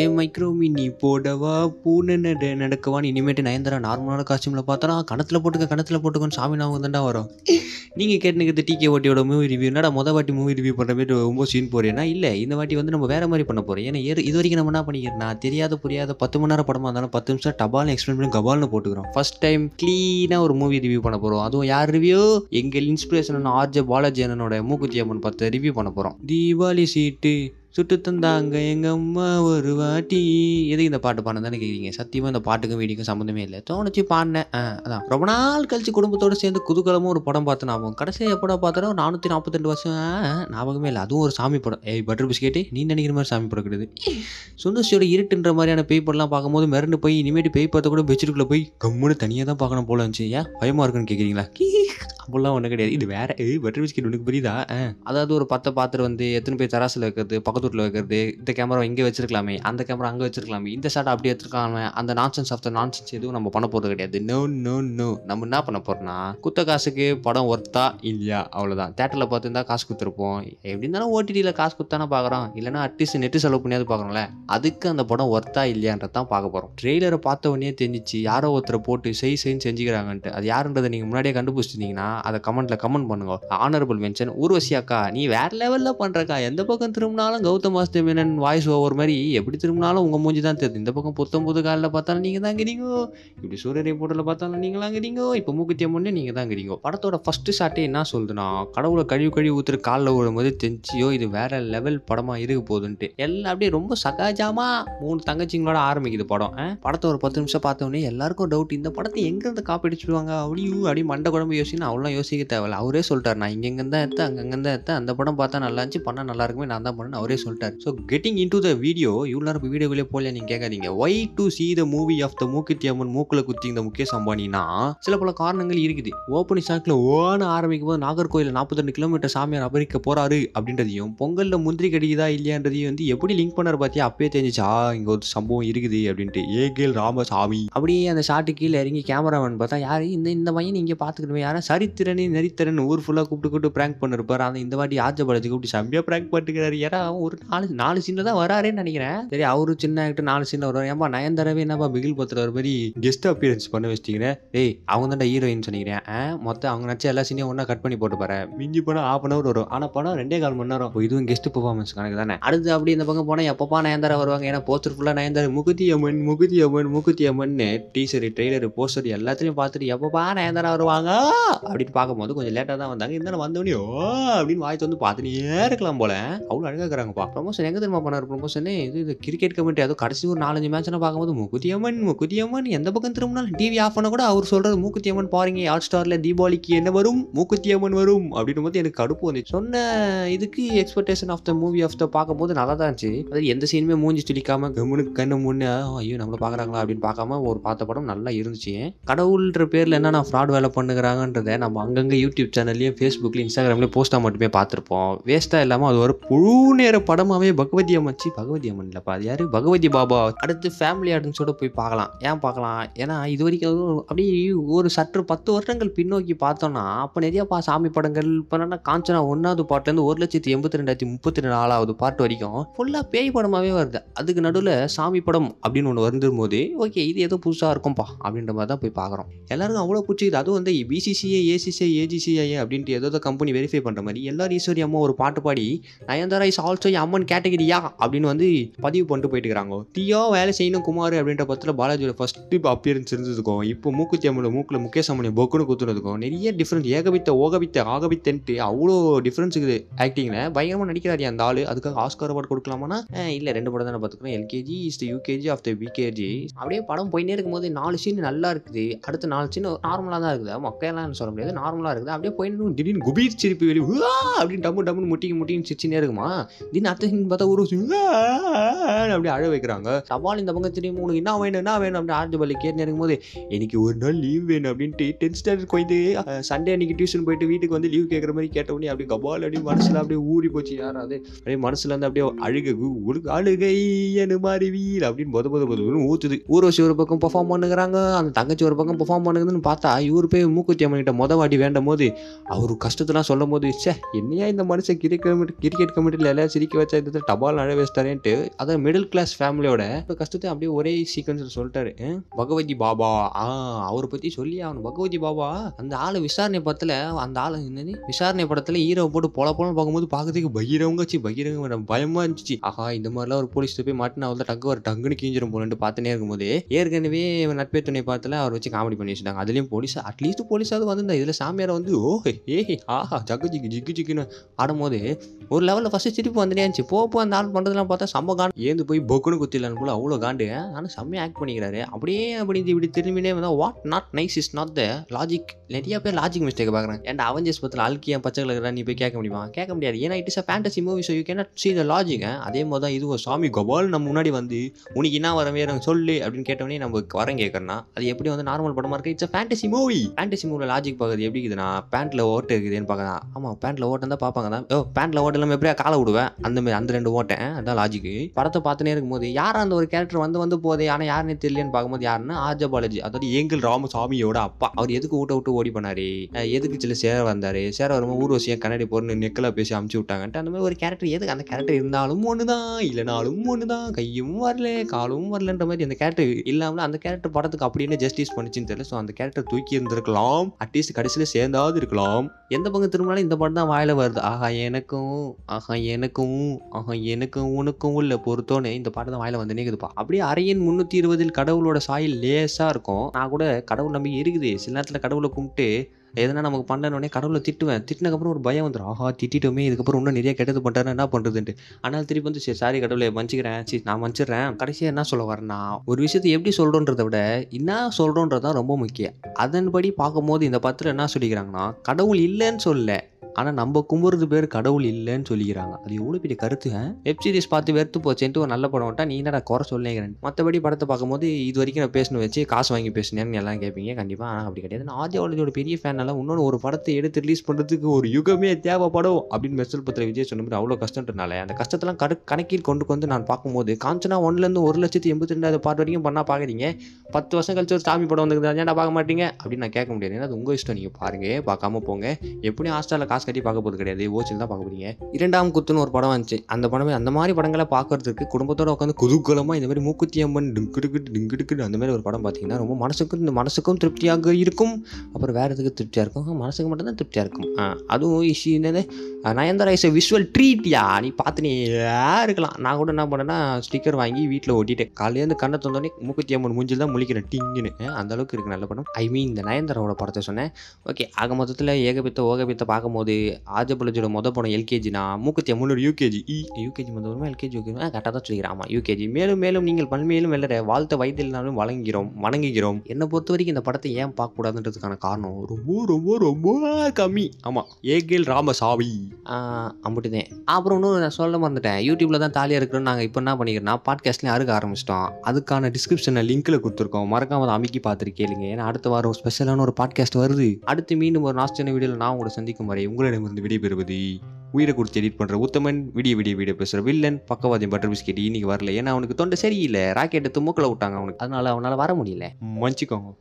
ஏ மைக்ரோமி நீ போடவா? பூனை நட நடக்கவான்னு இனிமேட்டு நயன்தாரா நார்மலான காஸ்டியூமில் பார்த்தோன்னா கணத்தில் போட்டுக்க கணத்தில் போட்டுக்கோன்னு சாமி நான் தாண்டா வரும். நீங்கள் கேட்டுனுக்கிறது டிகே ஓட்டியோட மூவி ரிவ்யூ என்னடா மொதல் வாட்டி மூவி ரிவ்யூ பண்ணுற மாதிரி ரொம்ப சீன் போகிறேன்னா இல்லை இந்த வாட்டி வந்து நம்ம வேற மாதிரி பண்ண போகிறோம் ஏன்னா இது வரைக்கும் நம்ம என்ன பண்ணிக்கிறோம்னா தெரியாத புரியாத பத்து மணி நேரம் படமாக இருந்தாலும் பத்து நிமிஷம் டபால்னு எக்ஸ்பிளைன் பண்ணி கபால்னு போட்டுக்கிறோம். ஃபர்ஸ்ட் டைம் க்ளீனாக ஒரு மூவி ரிவ்யூ பண்ண போகிறோம் அதுவும் யார் ரிவ்யூ எங்கள் இன்ஸ்பிரேஷன் ஆர்ஜே பாலாஜி அண்ணனோட மூக்குத்தி அம்மன் பார்த்து ரிவ்யூ பண்ண போகிறோம் தீபாவளி சீட்டு சுட்டு தந்தாங்க. எங்கள் அம்மா ஒரு வாட்டி. எதுக்கு இந்த பாட்டு பாடுன்னு தானே கேட்குறீங்க சத்தியமாக இந்த பாட்டுக்கும் வீடியோக்கும் சம்மந்தமே இல்லை. தோணுச்சு பாடினேன். ஆ, அதான். ரொம்ப நாள் கழிச்சு குடும்பத்தோடு சேர்ந்து குதூகலமும் ஒரு படம் பார்த்து ஞாபகம். கடைசியாக எப்படா பார்த்தாலும் நானூற்றி நாற்பத்தெண்டு வருஷம் ஞாபகமே இல்லை. அதுவும் ஒரு சாமி படம். ஏய் பட்டர் பிஸ்கெட்டு நீ நினைக்கிற மாதிரி சாமி படம் கிடையாது. சுந்தர்சியோட இருட்டுன்ற மாதிரியான பேய் படம்லாம் பார்க்கும்போது மிரண்டு போய் இனிமேட்டு பேய் பார்த்த கூட பெட்ஷீட்டுக்குள்ளே போய் கம்முன்னு தனியாக தான் பார்க்கணும் போல இருந்துச்சு. ஏன் பயமாக இருக்குன்னு கேட்குறீங்களா அப்படிலாம் ஒன்றும் கிடையாது. இது வேற ஏய் பட்டர் பிஸ்கெட் உனக்கு புரியுதா? அதாவது ஒரு பத்தை பாத்திரம் வந்து எத்தனை பேர் தராசில் வைக்கிறது பக்கத்து வீட்டில் வைக்கிறது இந்த கேமரா இங்கே வச்சிருக்கலாமே அந்த கேமரா அங்கே வச்சிருக்கலாமே இந்த ஷாட் அப்படி எடுத்துருக்காம அந்த நான்சென்ஸ் ஆஃப் த நான்சென்ஸ் எதுவும் நம்ம பண்ண போகிறது கிடையாது. நோ நோ நோ நம்ம என்ன பண்ண போறோம்னா குத்த காசுக்கு படம் ஒர்த்தா இல்லையா? அவ்வளோதான் தேட்டரில் பார்த்துருந்தா காசு கொடுத்துருப்போம். எப்படி இருந்தாலும் ஓடிடியில் காசு கொடுத்தானே பார்க்குறோம். இல்லைனா அட்லீஸ்ட் நெட்டு செலவு பண்ணியாவது பார்க்குறோம்ல. அதுக்கு அந்த படம் ஒர்த்தா இல்லையான்றது தான் பார்க்க போகிறோம் ட்ரெய்லரை பார்த்த உடனே தெரிஞ்சிச்சு யாரோ ஒருத்தரை போட்டு செய் செய்ன்னு செஞ்சுக்கிறாங்கன்ட்டு. அது யாருன்றதை நீங்கள் முன்னாடியே கண்டுபிடிச்சிருந்தீங்கன்னா அதை கமெண்ட்டில் கமெண்ட் பண்ணுங்க. ஆனரபிள் மென்ஷன் ஊர்வசி அக்கா நீ வேற லெவலில் பண்ணுறக்கா எந்த பக்கம் திரும்பினாலும் கௌதம் வாசுதேவ் வாய்ஸ் ஓவர் மாதிரி எப்படி திரும்பினாலும் உங்கள் மூஞ்சி தான் தெரியுது. இந்த பக்கம் புத்தம் புது காலில் பார்த்தாலும் நீங்கள் தான் இருக்கிறீங்க இப்படி சூரிய போட்டில் பார்த்தாலும் நீங்களாம் இருக்கிறீங்கோ இப்போ மூக்குத்தியம் பண்ணி நீங்கள் தான் இருக்கிறீங்க படத்தோட ஃபர்ஸ்ட் ஷாட்டே என்ன சொல்லுதுன்னா கடவுளை கழுவி கழுவி ஊத்துற காலில் விழும்போது தெரிஞ்சியோ இது வேற லெவல் படமாக இருக்க போகுதுன்ட்டு. எல்லாம் அப்படியே ரொம்ப சகஜமா மூணு தங்கச்சிங்களோட ஆரம்பிக்குது படம். படத்தை ஒரு பத்து நிமிஷம் பார்த்தோன்னே எல்லாருக்கும் டவுட் இந்த படத்தை எங்கேருந்து காப்பி அடிச்சுடுவாங்க அப்படியும் அப்படி மண்டை குழம்பு யோசிக்கணும் அவ்வளோ யோசிக்க தேவையில்ல. அவரே சொல்லிட்டார் நான் இங்கே தான் எடுத்தேன் அங்கங்கே தான் எடுத்தேன். அந்த படம் பார்த்தா நல்லா இருந்துச்சு பண்ணால் நல்லா இருக்குமே நான் தான் பண்ணேன் அவரே சொல்லிட்டார். So getting into the video இவ்வளோ நேரம் வீடியோக்குள்ளே போகல நீங்கள் கேட்காதீங்க. Why to see the movie of the Mookuthi Amman மூக்கில் குத்தி இந்த முக்கிய சம்பானினா சில பல காரணங்கள் இருக்குது. ஓப்பனிங் ஷாக்கில் ஓன ஆரம்பிக்கும் போது நாகர்கோயில் நாற்பத்தெண்டு கிலோமீட்டர் சாமியார் அபரிக்க போறாரு அப்படின்றதையும் பொங்கலில் முந்திரி கடிக்குதா இல்லையான்றதையும் வந்து எப்படி லிங்க் பண்ணார் பார்த்தியா அப்பயே தெரிஞ்சிச்சா இங்கே ஒரு சம்பவம் இருக்குது அப்படின்ட்டு. ஏகேல் ராமசாமி. அப்படியே அந்த ஷாட்டு கீழே இறங்கி கேமராமேன் பார்த்தா யாரையும் இந்த இந்த பையன் இங்கே பார்த்துக்கணுமே யாரா? சரித்திரனே நரித்திறன் ஊர் ஃபுல்லாக கூப்பிட்டு கூப்பிட்டு ப்ராங்க் பண்ணிருப்பார். ஆனால் இந்த வாட்டி படத்துக்கு கூப்பிட்டு செம்மையாக ப்ராங்க் பண்ணிக்கிறாரு ஏன்னா ஒரு நாலு நாலு சீனில் தான் வராருன்னு நினைக்கிறேன். சரி அவரு சின்ன ஆக்டர் நாலு சீனில் வருவார். ஏன்பா நயன்தாராவே என்னப்பா பிகில் பத்திர ஒரு மாதிரி கெஸ்ட் அப்பியரன்ஸ் பண்ண வச்சிட்டீங்க ஏய் அவங்க தான் ஹீரோயின் சொன்னீங்க மொத்தம் அவங்க நினச்சா எல்லா சீனையும் ஒன்றா கட் பண்ணி போட்டு பாரு. மிஞ்சி போனால் ஆஃப் அன் அவர் வரும். ஆனால் போனால் ரெண்டே கால் மணி நேரம். இப்போ இதுவும் கெஸ்ட் பர்ஃபார்மன்ஸ் கணக்கு தானே. அடுத்து அப்படி இந்த பக்கம் போனால் எப்பப்பா நயன்தாரா வருவாங்க? ஏன்னா போஸ்டர் ஃபுல்லாக Nayanthara Mookuthi Amman Mookuthi Amman Mookuthi Amman teaser trailer poster எல்லாத்தையும் பார்த்துட்டு எப்பப்பா நயன்தாரா வருவாங்க? அப்படின்னு பார்க்கும்போது கொஞ்சம் லேட்டாக தான் வந்தாங்க. இருந்தாலும் வந்தோடனே ஓ! அப்படின்னு வாய் வந்து பார்த்துனே இருக்கலாம் போல. அவ்வளோ அழகாக இருக்கிறாங்கப்பா. ப்ரொமோஷன் எங்கே தெரியுமா பண்ணார் ப்ரொமோஷனே இது இது கிரிக்கெட் கமெண்ட் ஏதோ கடைசி ஒரு நாலஞ்சு மேட்ச்னா பார்க்கும்போது முக்குத்தியம்மன் முக்குத்தியம்மன் எந்த பக்கம் திரும்பினாலும் டிவி ஆஃப் பண்ண கூட அவர் சொல்கிறது மூக்குத்தியம்மன் பாருங்க ஹாட் ஸ்டாரில் தீபாவளிக்கு என்ன வரும்? மூக்குத்தியம்மன் வரும். அப்படின்னு போது எனக்கு கடுப்பு வந்துச்சு. சொன்ன இதுக்கு expectation of the movie of the பார்க்கும்போது நல்லா தான் இருந்துச்சு. அதாவது எந்த சீனுமே மூஞ்சி துளிக்காம கம்முனுக்கு கண்ணு முன்னே ஐயோ நம்மள பார்க்குறாங்களா? அப்படின்னு பார்க்காம ஒரு பார்த்த படம் நல்லா இருந்துச்சு. கடவுள்ன்ற பேரில் என்னென்ன ஃப்ராட் வேலை பண்ணுகிறாங்கன்றதை நம்ம அங்கங்கே யூடியூப் சேனல்லையும் ஃபேஸ்புக்லையும் இன்ஸ்டாகிராம்லேயும் போஸ்ட்டாக மட்டுமே பார்த்துருப்போம். வேஸ்ட்டாக இல்லாமல் அது ஒரு முழு நேர படமாகவே பகவதி அம்மன் பகவதி அம்மன் இல்லைப்பா. அது யார்? பகவதி பாபா. அடுத்து ஃபேமிலி ஆடியன்ஸோட போய் பார்க்கலாம். ஏன் பார்க்கலாம்? ஏன்னா இது வரைக்கும் அப்படியே ஒரு சற்று பத்து வருடங்கள் பின்னோக்கி பார்த்தோம்னா அப்போ நிறையாப்பா சாமி படங்கள் இப்போ என்ன காஞ்சனா ஒன்றாவது பாட்டுலேருந்து ஒரு லட்சத்தி எண்பத்தி ரெண்டாயிரத்தி முப்பத்தி ரெண்டு நாலாவது பாட்டு வரைக்கும் ஃபுல்லாக பேய் படமாகவே வருது. அதுக்கு நடுவில் சாமி படம் அப்படின்னு ஒன்று வந்துடும் போது ஓகே இது ஏதோ புதுசாக இருக்கும்ப்பா அப்படின்ற மாதிரி தான் போய் பார்க்குறோம். எல்லாருக்கும் அவ்வளோ பிடிச்சிக்குது அதுவும் வந்து பிசிசிஏ ஏசிசிஐ ஏஜிசிஐ அப்படின்ட்டு ஏதோ கம்பெனி வெரிஃபை பண்ணுற மாதிரி எல்லாரும் ஈஸ்வரி அம்மா ஒரு பாட்டு பாடி நயன்தாரா இஸ் ஆல்சோ அம்மன் கேட்டகிரியா அப்படின்னு வந்து பதிவு பண்ணிட்டு போயிட்டு இருக்கிறாங்க தீயோ வேலை செய்யணும் குமார் அப்படின்ற படத்தில் பாலாஜியோட ஃபர்ஸ்ட் அப்பியரன்ஸ் இருந்ததுக்கும் இப்போ மூக்கு தேமலை மூக்கில் முகேஷ் அம்மனை பொக்குன்னு குத்துனதுக்கும் நிறைய டிஃப்ரெண்ட் ஏகபித்த ஓகபித்த ஆகபித்தன்ட்டு அவ்வளோ டிஃப்ரென்ஸ் இருக்குது ஆக்டிங்கில் பயங்கரமாக நடிக்கிறாரு அந்த ஆள். அதுக்காக ஆஸ்கார் அவார்டு கொடுக்கலாமானா இல்லை ரெண்டு படம் தானே பார்த்துக்கிறோம் LKG is the UKG of the VKG அப்படியே படம் போயினே இருக்கும்போது நாலு சீன் நல்லா இருக்குது. அடுத்த நாலு சீன் நார்மலாக தான் இருக்குது. மொக்கையெல்லாம் சொல்ல முடியாது. நார்மலாக இருக்குது. அப்படியே போயிட்டு திடீர்னு குபீர் சிரிப்பு வெளியே அப்படின்னு டம்மு டம்முன்னு முட்டிக்கு முட்டின்னு சிரிச்சுனே இருக்குமா? திடீர்னு அடுத்த சீன் பார்த்தா ஒரு அப்படியே அழ வைக்கிறாங்க. சவால் இந்த பக்கம் திரும்பி உனக்கு என்ன வேணும் என்ன வேணும்? அப்படின்னு ஆர்ஜி பள்ளி கேட்டு இருக்கும்போது எனக்கு ஒரு நாள் லீவ் வேணும் அப்படின்ட்டு டென்த் ஸ்டாண்டர்ட் குழந்தை சண்டே அன்னைக்கு டியூஷன் போயிட்டு வீட்டுக்கு வந்து லீவ் கேட்குற மாதிரி கேட்ட உடனே அப்படியே கபால் அப்படியே மனசில் அப்படியே ஊறி போச்சு. யாராவது அப்படியே மனசுல இருந்து அப்படியே அழுக ஒரு அழுகை என மாதிரி வீல் அப்படின்னு பொத பொத பொதுன்னு ஊத்துது. ஊர்வசி ஒரு பக்கம் பர்ஃபார்ம் பண்ணுகிறாங்க அந்த தங்கச்சி ஒரு பக்கம் பர்ஃபார்ம் பண்ணுங்கன்னு பார்த்தா இவர் போய் மூக்குத்தி அம்மன் கிட்ட மொத வாட்டி வேண்டும் போது அவர் கஷ்டத்தெல்லாம் சொல்லும் போது சே என்னையா இந்த மனுஷன் கிரிக்கெட் கமிட்டி கிரிக்கெட் கமிட்டியில் எல்லாம் சிரிக்க வச்சா இந்த டபால் அழ வச்சிட்டாரேன்ட்டு? அதான் மிடில் கிளாஸ் ஃபேமிலியோட இப்போ கஷ்டத்தை அப்படியே ஒரே சீக்வன்ஸில் சொல்லிட்டாரு. பகவதி பாபா. ஆ அவரை பற்றி சொல்லி அவன் பகவதி பாபா அந்த ஆள் விசாரணை படத்தில் அந்த ஆள் என்னது? விசாரணை படத்தில் ஹீரோ போட்டு பொல பொலம் பார்க்கும்போது பார்க்கறதுக்கு பகிரவங்க வச்சு பகிரவங்க பயமா இருந்துச்சு. ஆஹா இந்த மாதிரிலாம் ஒரு போலீஸ் போய் மாட்டினா அவள் டக்கு ஒரு டங்குன்னு கீஞ்சிரும் போலன்ட்டு பார்த்துனே இருக்கும்போது ஏற்கனவே நட்பே துணை பார்த்துல அவர் வச்சு காமெடி பண்ணி வச்சுட்டாங்க. அதுலேயும் போலீஸ் அட்லீஸ்ட் போலீஸாவது வந்து இதில் சாமியாரை வந்து ஓ ஏ ஆஹா ஜக்கு ஜிக்கு ஜிக்கு ஜிக்குன்னு ஆடும்போது ஒரு லெவலில் ஃபஸ்ட்டு திருப்பி வந்துனே இருந்துச்சு. போ போ அந்த ஆள் பண்ணுறதுலாம் பார்த்தா செம்ம காண்டு. ஏந்து போய் பொக்குன்னு குத்திடலான்னு போல அவ்வளோ காண்டு. ஆனால் செம்மையாக ஆக்ட் பண்ணிக்கிறாரு. அப்படியே அப்படி இப்படி திரும்பினே வந்தால் what not nice is not the logic நிறைய பேர் லாஜிக் மிஸ்டேக் பார்க்குறேன் ஏன்டா அவஞ்சஸ் பத்தில் அல்கியா பச்சை கலர் நீ போய் கேட்க முடியுமா? கேட்க முடியாது. ஏன்னா it is a fantasy movie so you cannot see the logic அதே மாதிரி தான் இது சாமி கோபால் நம்ம முன்னாடி வந்து உனக்கு என்ன வர வேற சொல்லு அப்படின்னு கேட்டவொடனே நம்ம வரேன் கேட்கறனா அது எப்படி வந்து நார்மல் படமாக இருக்கு? இட்ஸ் ஃபேண்டசி மூவி ஃபேண்டசி மூவியில் லாஜிக் பார்க்குறது எப்படி இருக்குதுன்னா பேண்ட்ல ஓட்டு இருக்குதுன்னு பார்க்கலாம். ஆமாம் பேண்ட்ல ஓட்டம் தான் பார்ப்பாங்க தான். ஓ பேண்ட்டில் ஓட்டு இல்லாமல் எப்படியா காலை விடுவேன்? அந்த மாதிரி அந்த ரெண்டு ஓட்டேன் அதான் லாஜிக்கு படத்தை பார்த்துனே இருக்கும்போது யாரும் அந்த ஒரு கேரக்டர் வந்து வந்து போதே ஆனால் யாருன்னு தெரியலன்னு பார்க்கும்போது யாருன்னா ஆர்ஜ பாலாஜி அதாவது எங்கள் ராமசாமியோட அப்பா. அவர் எதுக்கு ஊட்ட விட்டு ஓடி பண்ணாரு எதுக்கு சில சேர வந்தார்? சேர வரும்போது ஊர்வசியம் கண்ணாடி போறன்னு நெக்கில் பேசி அமுச்சு விட்டாங்கன்ட்டு அந்த மாதிரி ஒரு கேரக்டர் எதுக்கு அந்த கேரக்டர் இருந்தாலும் ஒன்று தான் இல்லைனாலும் ஒன்று தான் கையும் வரல காலும் வரலன்ற மாதிரி அந்த கேரக்டர் இல்லாமல் அந்த கேரக்டர் படத்துக்கு அப்படின்னு ஜஸ்டிஸ் பண்ணிச்சுன்னு தெரியல. ஸோ அந்த கேரக்டர் தூக்கி இருந்திருக்கலாம். அட்லீஸ்ட் கடைசியில் சேர்ந்தாவது இருக்கலாம். எந்த பக்கம் திரும்பினாலும் இந்த பாட்டு தான் வாயில் வருது. ஆஹா எனக்கும் ஆஹா எனக்கும் ஆஹா எனக்கும் உனக்கும் இல்லை பொறுத்தோன்னு இந்த பாட்டு தான் வாயில் வந்து நிற்குதுப்பா அப்படியே அரையன் முந்நூற்றி இருபதில் கடவுளோட சாயல் லேசாக இருக்கும். நான் கூட கடவுள் நம்பிக்கை இருக்குது. சில நேரத்தில் கடவுளை கும்பிட்டு எதனா நமக்கு பண்ணனோடனே கடவுளை திட்டுவேன். திட்டினக்கப்புறம் ஒரு பயம் வந்துடும் ஆஹா திட்டிட்டோமே இதுக்கப்புறம் இன்னும் நிறைய கெட்டது பண்ணுறாரு என்ன பண்ணுறதுன்ட்டு ஆனால் திருப்பி வந்து சரி சாரி கடவுளை மன்னிச்சிக்கிறேன். சரி நான் மன்னிச்சிடுறேன். கடைசியாக என்ன சொல்ல வரேன்னா ஒரு விஷயத்தை எப்படி சொல்கிறோன்றத விட என்ன சொல்கிறோன்றது தான் ரொம்ப முக்கியம். அதன்படி பார்க்கும்போது இந்த படத்தில் என்ன சொல்லிக்கிறாங்கன்னா கடவுள் இல்லைன்னு சொல்லலை. ஆனால் நம்ம கும்புறது பேர் கடவுள் இல்லைன்னு சொல்லிக்கிறாங்க. அது எவ்வளோ பெரிய கருத்து வெப் சீரிஸ் பார்த்து வெறுத்து போச்சேன்ட்டு ஒரு நல்ல படம் விட்டா நீ என்னடா குறை சொல்லிக்கிறேன் மற்றபடி படத்தை பார்க்கும்போது இது வரைக்கும் நான் பேசணும் வச்சு காசு வாங்கி பேசினேன்னு எல்லாம் கேட்பீங்க. கண்டிப்பாக ஆனால் அப்படி கிடையாது. நான் ஆதியாவளஜியோட பெரிய ஃபேனால இன்னொன்று ஒரு படத்தை எடுத்து ரிலீஸ் பண்ணுறதுக்கு ஒரு யுகமே தேவைப்படும் அப்படின்னு மெர்சல் பத்திர விஜய் சொன்னபோது அவ்வளோ கஷ்டன்றனால அந்த கஷ்டத்தெல்லாம் கடு கணக்கில் கொண்டு வந்து நான் பார்க்கும்போது காஞ்சனா ஒன்லேருந்து ஒரு லட்சத்தி எண்பத்தி ரெண்டாவது பாட்டு வரைக்கும் பண்ணால் பார்க்குறீங்க பத்து வருஷம் கழிச்சு ஒரு சாமி படம் வந்துருக்குது ஏன்டா பார்க்க மாட்டீங்க அப்படின்னு நான் கேட்க முடியாது. ஏன்னா அது உங்கள் இஷ்டம். நீங்கள் பாருங்க பார்க்காம போங்க. எப்படியும் ஹாஸ்டலில் காசு கட்டி பார்க்க போகிறது கிடையாது. ஓச்சில் தான் பார்க்க போகிறீங்க இரண்டாம் குத்துன்னு ஒரு படம் வந்துச்சு. அந்த படமே அந்த மாதிரி படங்களை பார்க்கறதுக்கு குடும்பத்தோட உட்காந்து குதூகலமாக இந்த மாதிரி மூக்குத்தி அம்மன் டிங்குடுக்கு டிங்குடுக்கு அந்த மாதிரி ஒரு படம் பார்த்தீங்கன்னா ரொம்ப மனசுக்கும் இந்த மனசுக்கும் திருப்தியாக இருக்கும். அப்புறம் வேறு எதுக்கு திருப்தியாக இருக்கும்? மனசுக்கு மட்டும்தான் திருப்தியாக இருக்கும். அதுவும் இஷ்யூ என்னது? நயன்தாரா இஸ் விஷுவல் ட்ரீட்யா நீ பார்த்து நீ இருக்கலாம். நான் கூட என்ன பண்ணேன்னா ஸ்டிக்கர் வாங்கி வீட்டில் ஓட்டிட்டு காலையிலேருந்து கண்ணை தந்தோடனே மூக்குத்தி அம்மன் மூஞ்சில் தான் முழிக்கிறேன். டிங்குன்னு. அந்த அளவுக்கு இருக்கு நல்ல படம். ஐ மீன் இந்த நயன்தாராவோட படத்தை சொன்னேன். ஓகே ஆக மொத்தத்தில் ஏகபித்த ஓகபித்த பார்க்கும்போது ஆஜபலஜோட மொதல் படம் எல்கேஜினா? மூக்கத்தி அம்மன் யூகேஜி. இ யூகேஜி முதல்? எல்கேஜி ஓகே கரெக்டாக தான் சொல்லிக்கிறேன் ஆமாம் யூகேஜி. மேலும் மேலும் நீங்கள் பன்மையிலும் வெல்லற வாழ்த்த வயதில்னாலும் வழங்குகிறோம் வணங்குகிறோம். என்னை பொறுத்த வரைக்கும் இந்த படத்தை ஏன் பார்க்கக்கூடாதுன்றதுக்கான காரணம் ரொம்ப ரொம்ப ரொம்ப கம்மி. ஆமாம் ஏகேல் ராமசாமி. அப்படிதான் அப்புறம் இன்னும் நான் சொல்ல மறந்துட்டேன். யூடியூப்ல தான் தாலியாக இருக்கிறோம் நாங்கள் இப்போ என்ன பண்ணிக்கிறோம்னா பாட்காஸ்ட்லேயும் அறுக்க ஆரம்பிச்சிட்டோம். அதுக்கான டிஸ்கிரிப்ஷனில் லிங்க்கில் கொடுத்துருக்கோம். மறக்காம அதை அமைக்கி பார்த்துருக்கேன் ஏன்னா அடுத்த வாரம் ஸ்பெஷலான ஒரு பாட்காஸ்ட் வருது. அடுத்து மீண்டும் ஒரு நாஸ்டான வீடியோவில் நான் உங்களை சந்திக்கும் வரை உங்களிடமிருந்து விடைபெறுவது. உயிரை கொடுத்து எடிட் பண்ணுற உத்தமன் விடிய விடிய விடிய பேசுகிற வில்லன் பக்கவாதியம் பட்டர் பிஸ்கெட் இன்னைக்கு வரல ஏன்னா அவனுக்கு தொண்டை சரியில்லை. ராக்கெட்டை துமுக்கில் விட்டாங்க அவனுக்கு. அதனால அவனால் வர முடியல. மன்னிச்சுக்கோங்க.